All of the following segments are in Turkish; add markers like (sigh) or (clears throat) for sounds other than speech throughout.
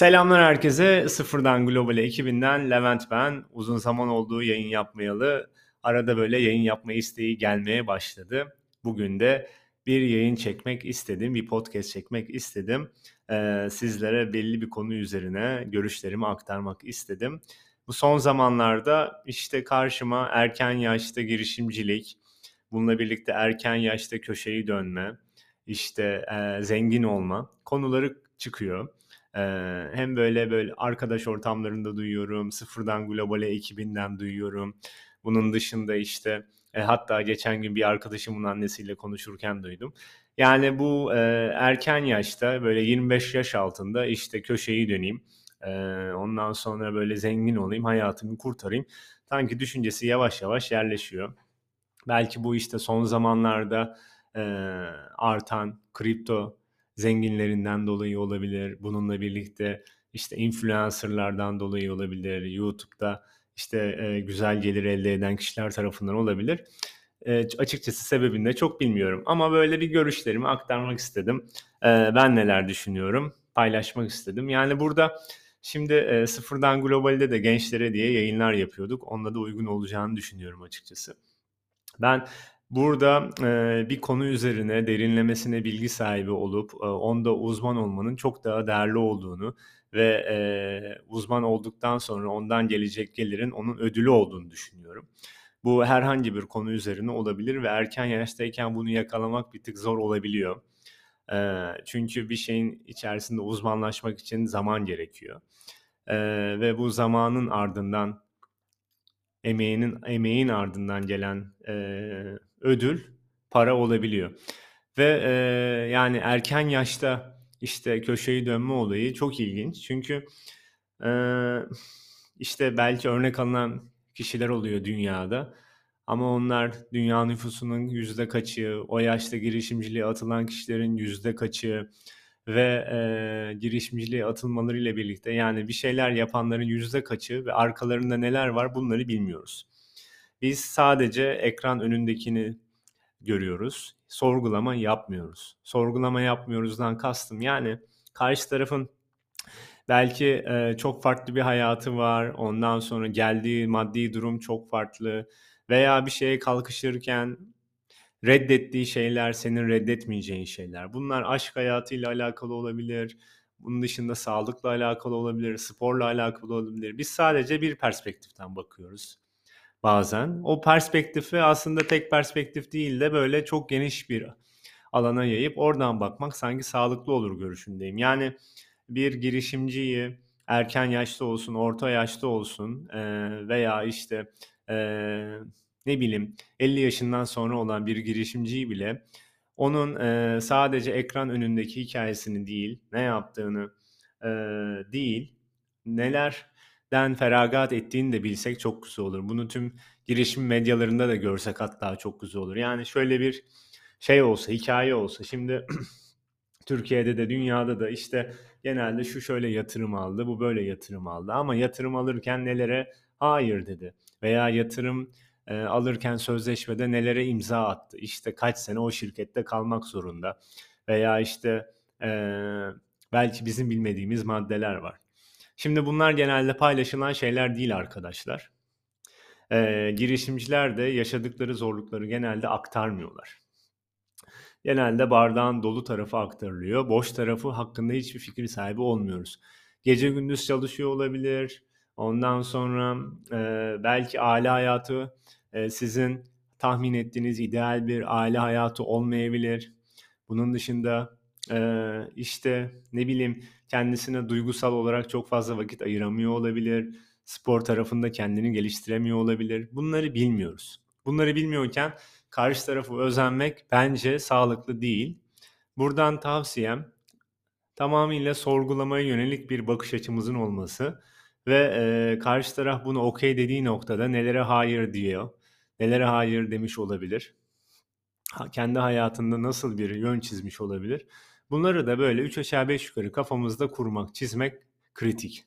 Selamlar herkese. Sıfırdan Global ekibinden Levent ben. Uzun zaman olduğu yayın yapmayalı. Arada böyle yayın yapma isteği gelmeye başladı. Bugün de bir yayın çekmek istedim, bir podcast çekmek istedim. Ee, sizlere belli bir konu üzerine görüşlerimi aktarmak istedim. Bu son zamanlarda işte karşıma erken yaşta girişimcilik, bununla birlikte erken yaşta köşeyi dönme, işte e, zengin olma konuları çıkıyor. Hem böyle böyle arkadaş ortamlarında duyuyorum, sıfırdan globale ekibinden duyuyorum. Bunun dışında işte e, hatta geçen gün bir arkadaşımın annesiyle konuşurken duydum. Yani bu e, erken yaşta böyle 25 yaş altında işte köşeyi döneyim. E, ondan sonra böyle zengin olayım, hayatımı kurtarayım. Sanki düşüncesi yavaş yavaş yerleşiyor. Belki bu işte son zamanlarda e, artan kripto zenginlerinden dolayı olabilir. Bununla birlikte işte influencerlardan dolayı olabilir. YouTube'da işte e, güzel gelir elde eden kişiler tarafından olabilir. E, açıkçası sebebini de çok bilmiyorum. Ama böyle bir görüşlerimi aktarmak istedim. E, ben neler düşünüyorum paylaşmak istedim. Yani burada şimdi Sıfırdan Global'de de gençlere diye yayınlar yapıyorduk. Onunla da uygun olacağını düşünüyorum açıkçası. Ben burada e, bir konu üzerine derinlemesine bilgi sahibi olup e, onda uzman olmanın çok daha değerli olduğunu ve e, uzman olduktan sonra ondan gelecek gelirin onun ödülü olduğunu düşünüyorum. Bu herhangi bir konu üzerine olabilir ve erken yaştayken bunu yakalamak bir tık zor olabiliyor. E, çünkü bir şeyin içerisinde uzmanlaşmak için zaman gerekiyor. E, ve bu zamanın ardından emeğinin emeğin ardından gelen e, ödül para olabiliyor. Ve e, yani erken yaşta işte köşeyi dönme olayı çok ilginç. Çünkü e, işte belki örnek alınan kişiler oluyor dünyada. Ama onlar dünya nüfusunun yüzde kaçı, o yaşta girişimciliğe atılan kişilerin yüzde kaçı ve e, girişimciliğe atılmalarıyla birlikte yani bir şeyler yapanların yüzde kaçı ve arkalarında neler var bunları bilmiyoruz. Biz sadece ekran önündekini görüyoruz. Sorgulama yapmıyoruz. Sorgulama yapmıyoruzdan kastım yani karşı tarafın belki e, çok farklı bir hayatı var. Ondan sonra geldiği maddi durum çok farklı veya bir şeye kalkışırken reddettiği şeyler senin reddetmeyeceğin şeyler. Bunlar aşk hayatıyla alakalı olabilir. Bunun dışında sağlıkla alakalı olabilir, sporla alakalı olabilir. Biz sadece bir perspektiften bakıyoruz bazen. O perspektifi aslında tek perspektif değil de böyle çok geniş bir alana yayıp oradan bakmak sanki sağlıklı olur görüşündeyim. Yani bir girişimciyi erken yaşta olsun, orta yaşta olsun veya işte ne bileyim 50 yaşından sonra olan bir girişimciyi bile onun e, sadece ekran önündeki hikayesini değil, ne yaptığını e, değil, nelerden feragat ettiğini de bilsek çok güzel olur. Bunu tüm girişim medyalarında da görsek hatta çok güzel olur. Yani şöyle bir şey olsa, hikaye olsa. Şimdi (clears throat) Türkiye'de de dünyada da işte genelde şu şöyle yatırım aldı, bu böyle yatırım aldı. Ama yatırım alırken nelere hayır dedi. Veya yatırım e, alırken sözleşmede nelere imza attı. İşte kaç sene o şirkette kalmak zorunda. Veya işte e, belki bizim bilmediğimiz maddeler var. Şimdi bunlar genelde paylaşılan şeyler değil arkadaşlar. E, girişimciler de yaşadıkları zorlukları genelde aktarmıyorlar. Genelde bardağın dolu tarafı aktarılıyor. Boş tarafı hakkında hiçbir fikir sahibi olmuyoruz. Gece gündüz çalışıyor olabilir. Ondan sonra e, belki aile hayatı e, sizin tahmin ettiğiniz ideal bir aile hayatı olmayabilir. Bunun dışında e, işte ne bileyim kendisine duygusal olarak çok fazla vakit ayıramıyor olabilir. Spor tarafında kendini geliştiremiyor olabilir. Bunları bilmiyoruz. Bunları bilmiyorken karşı tarafı özenmek bence sağlıklı değil. Buradan tavsiyem tamamıyla sorgulamaya yönelik bir bakış açımızın olması ve e, karşı taraf bunu okey dediği noktada nelere hayır diyor, nelere hayır demiş olabilir, ha, kendi hayatında nasıl bir yön çizmiş olabilir. Bunları da böyle üç aşağı beş yukarı kafamızda kurmak, çizmek kritik.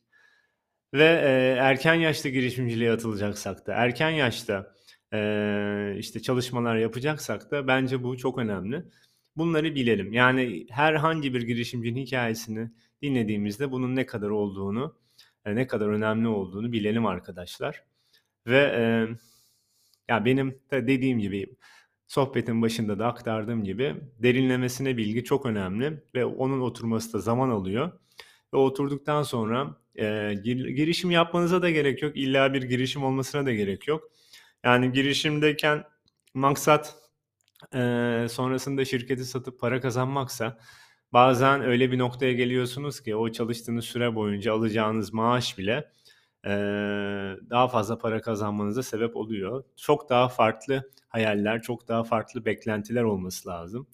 Ve e, erken yaşta girişimciliğe atılacaksak da, erken yaşta e, işte çalışmalar yapacaksak da bence bu çok önemli. Bunları bilelim. Yani herhangi bir girişimcinin hikayesini dinlediğimizde bunun ne kadar olduğunu, ne kadar önemli olduğunu bilelim arkadaşlar. Ve e, ya benim de dediğim gibi sohbetin başında da aktardığım gibi derinlemesine bilgi çok önemli ve onun oturması da zaman alıyor. Ve oturduktan sonra e, girişim yapmanıza da gerek yok. İlla bir girişim olmasına da gerek yok. Yani girişimdeyken maksat e, sonrasında şirketi satıp para kazanmaksa bazen öyle bir noktaya geliyorsunuz ki o çalıştığınız süre boyunca alacağınız maaş bile e, daha fazla para kazanmanıza sebep oluyor. Çok daha farklı hayaller, çok daha farklı beklentiler olması lazım.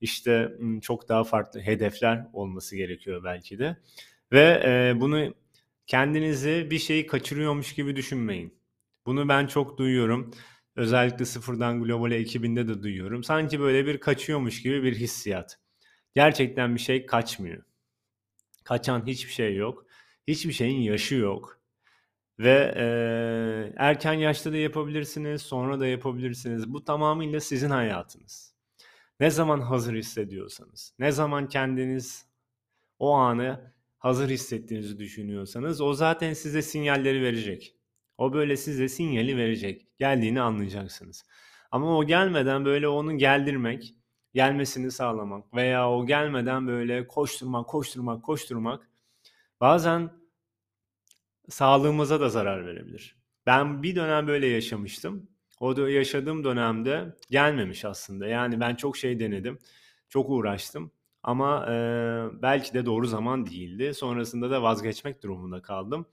İşte çok daha farklı hedefler olması gerekiyor belki de. Ve e, bunu kendinizi bir şeyi kaçırıyormuş gibi düşünmeyin. Bunu ben çok duyuyorum. Özellikle sıfırdan globale ekibinde de duyuyorum. Sanki böyle bir kaçıyormuş gibi bir hissiyat. Gerçekten bir şey kaçmıyor. Kaçan hiçbir şey yok. Hiçbir şeyin yaşı yok. Ve e, erken yaşta da yapabilirsiniz, sonra da yapabilirsiniz. Bu tamamıyla sizin hayatınız. Ne zaman hazır hissediyorsanız, ne zaman kendiniz o anı hazır hissettiğinizi düşünüyorsanız o zaten size sinyalleri verecek. O böyle size sinyali verecek. Geldiğini anlayacaksınız. Ama o gelmeden böyle onu geldirmek, gelmesini sağlamak veya o gelmeden böyle koşturmak, koşturmak, koşturmak bazen sağlığımıza da zarar verebilir. Ben bir dönem böyle yaşamıştım. O da yaşadığım dönemde gelmemiş aslında. Yani ben çok şey denedim. Çok uğraştım. Ama e, belki de doğru zaman değildi. Sonrasında da vazgeçmek durumunda kaldım.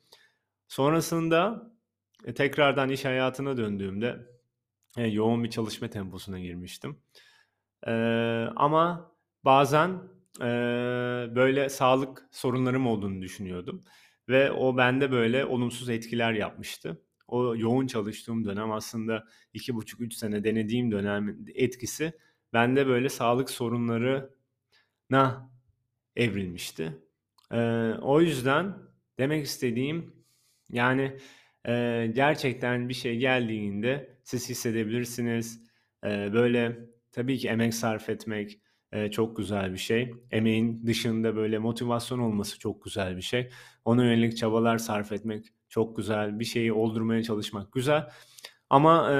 Sonrasında e, tekrardan iş hayatına döndüğümde e, yoğun bir çalışma temposuna girmiştim. E, ama bazen e, böyle sağlık sorunlarım olduğunu düşünüyordum. Ve o bende böyle olumsuz etkiler yapmıştı. O yoğun çalıştığım dönem aslında iki buçuk üç sene denediğim dönem etkisi bende böyle sağlık sorunlarına evrilmişti. Ee, o yüzden demek istediğim yani e, gerçekten bir şey geldiğinde siz hissedebilirsiniz. E, böyle tabii ki emek sarf etmek e, çok güzel bir şey. Emeğin dışında böyle motivasyon olması çok güzel bir şey. Ona yönelik çabalar sarf etmek çok güzel. Bir şeyi oldurmaya çalışmak güzel. Ama e,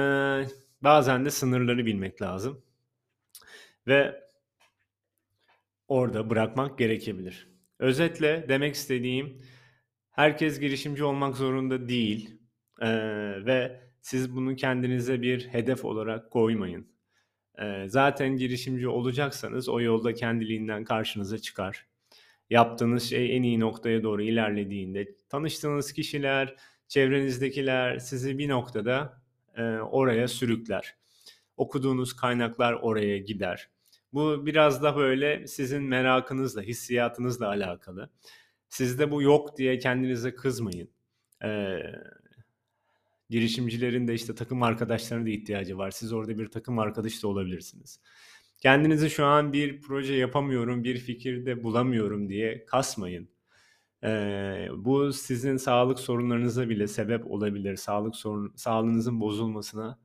bazen de sınırları bilmek lazım. Ve orada bırakmak gerekebilir. Özetle demek istediğim herkes girişimci olmak zorunda değil. Ee, ve siz bunu kendinize bir hedef olarak koymayın. Ee, zaten girişimci olacaksanız o yolda kendiliğinden karşınıza çıkar. Yaptığınız şey en iyi noktaya doğru ilerlediğinde tanıştığınız kişiler, çevrenizdekiler sizi bir noktada e, oraya sürükler. Okuduğunuz kaynaklar oraya gider. Bu biraz da böyle sizin merakınızla, hissiyatınızla alakalı. Sizde bu yok diye kendinize kızmayın. Ee, girişimcilerin de işte takım arkadaşlarına da ihtiyacı var. Siz orada bir takım arkadaş da olabilirsiniz. Kendinizi şu an bir proje yapamıyorum, bir fikirde bulamıyorum diye kasmayın. Ee, bu sizin sağlık sorunlarınıza bile sebep olabilir. Sağlık sorun, sağlığınızın bozulmasına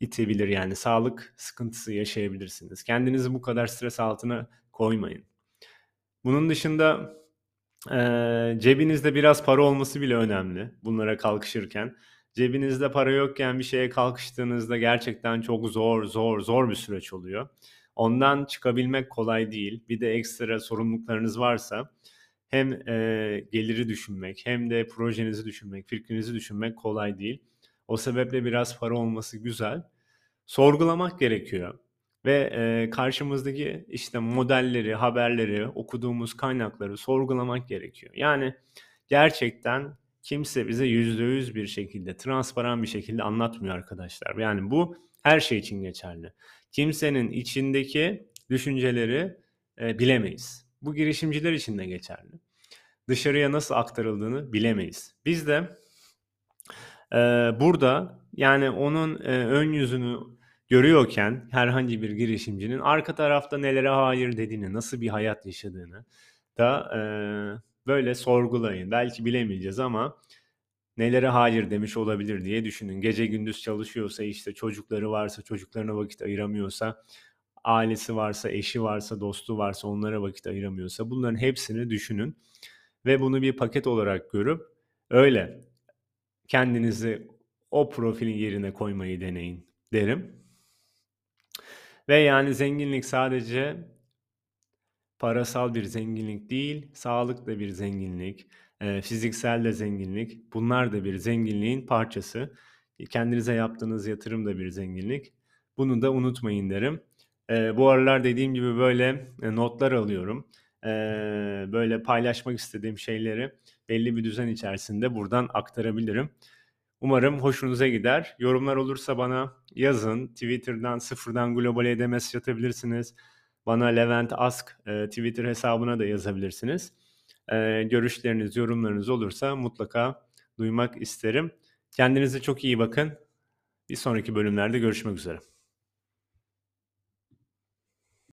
itebilir yani sağlık sıkıntısı yaşayabilirsiniz. Kendinizi bu kadar stres altına koymayın. Bunun dışında e, cebinizde biraz para olması bile önemli bunlara kalkışırken. Cebinizde para yokken bir şeye kalkıştığınızda gerçekten çok zor, zor, zor bir süreç oluyor. Ondan çıkabilmek kolay değil. Bir de ekstra sorumluluklarınız varsa hem e, geliri düşünmek hem de projenizi düşünmek, fikrinizi düşünmek kolay değil. O sebeple biraz para olması güzel. Sorgulamak gerekiyor. Ve e, karşımızdaki işte modelleri, haberleri, okuduğumuz kaynakları sorgulamak gerekiyor. Yani gerçekten kimse bize yüzde yüz bir şekilde, transparan bir şekilde anlatmıyor arkadaşlar. Yani bu her şey için geçerli. Kimsenin içindeki düşünceleri e, bilemeyiz. Bu girişimciler için de geçerli. Dışarıya nasıl aktarıldığını bilemeyiz. Biz de e, burada yani onun e, ön yüzünü görüyorken herhangi bir girişimcinin arka tarafta nelere hayır dediğini, nasıl bir hayat yaşadığını da e, böyle sorgulayın. Belki bilemeyeceğiz ama nelere hayır demiş olabilir diye düşünün. Gece gündüz çalışıyorsa işte çocukları varsa çocuklarına vakit ayıramıyorsa ailesi varsa, eşi varsa, dostu varsa, onlara vakit ayıramıyorsa bunların hepsini düşünün ve bunu bir paket olarak görüp öyle kendinizi o profilin yerine koymayı deneyin derim. Ve yani zenginlik sadece parasal bir zenginlik değil, sağlık da bir zenginlik, eee, fiziksel de zenginlik. Bunlar da bir zenginliğin parçası. E, kendinize yaptığınız yatırım da bir zenginlik. Bunu da unutmayın derim. Eee, bu aralar dediğim gibi böyle e, notlar alıyorum. Böyle paylaşmak istediğim şeyleri belli bir düzen içerisinde buradan aktarabilirim. Umarım hoşunuza gider. Yorumlar olursa bana yazın. Twitter'dan sıfırdan globale'de mesaj atabilirsiniz. Bana Levent Ask e, Twitter hesabına da yazabilirsiniz. E, görüşleriniz, yorumlarınız olursa mutlaka duymak isterim. Kendinize çok iyi bakın. Bir sonraki bölümlerde görüşmek üzere.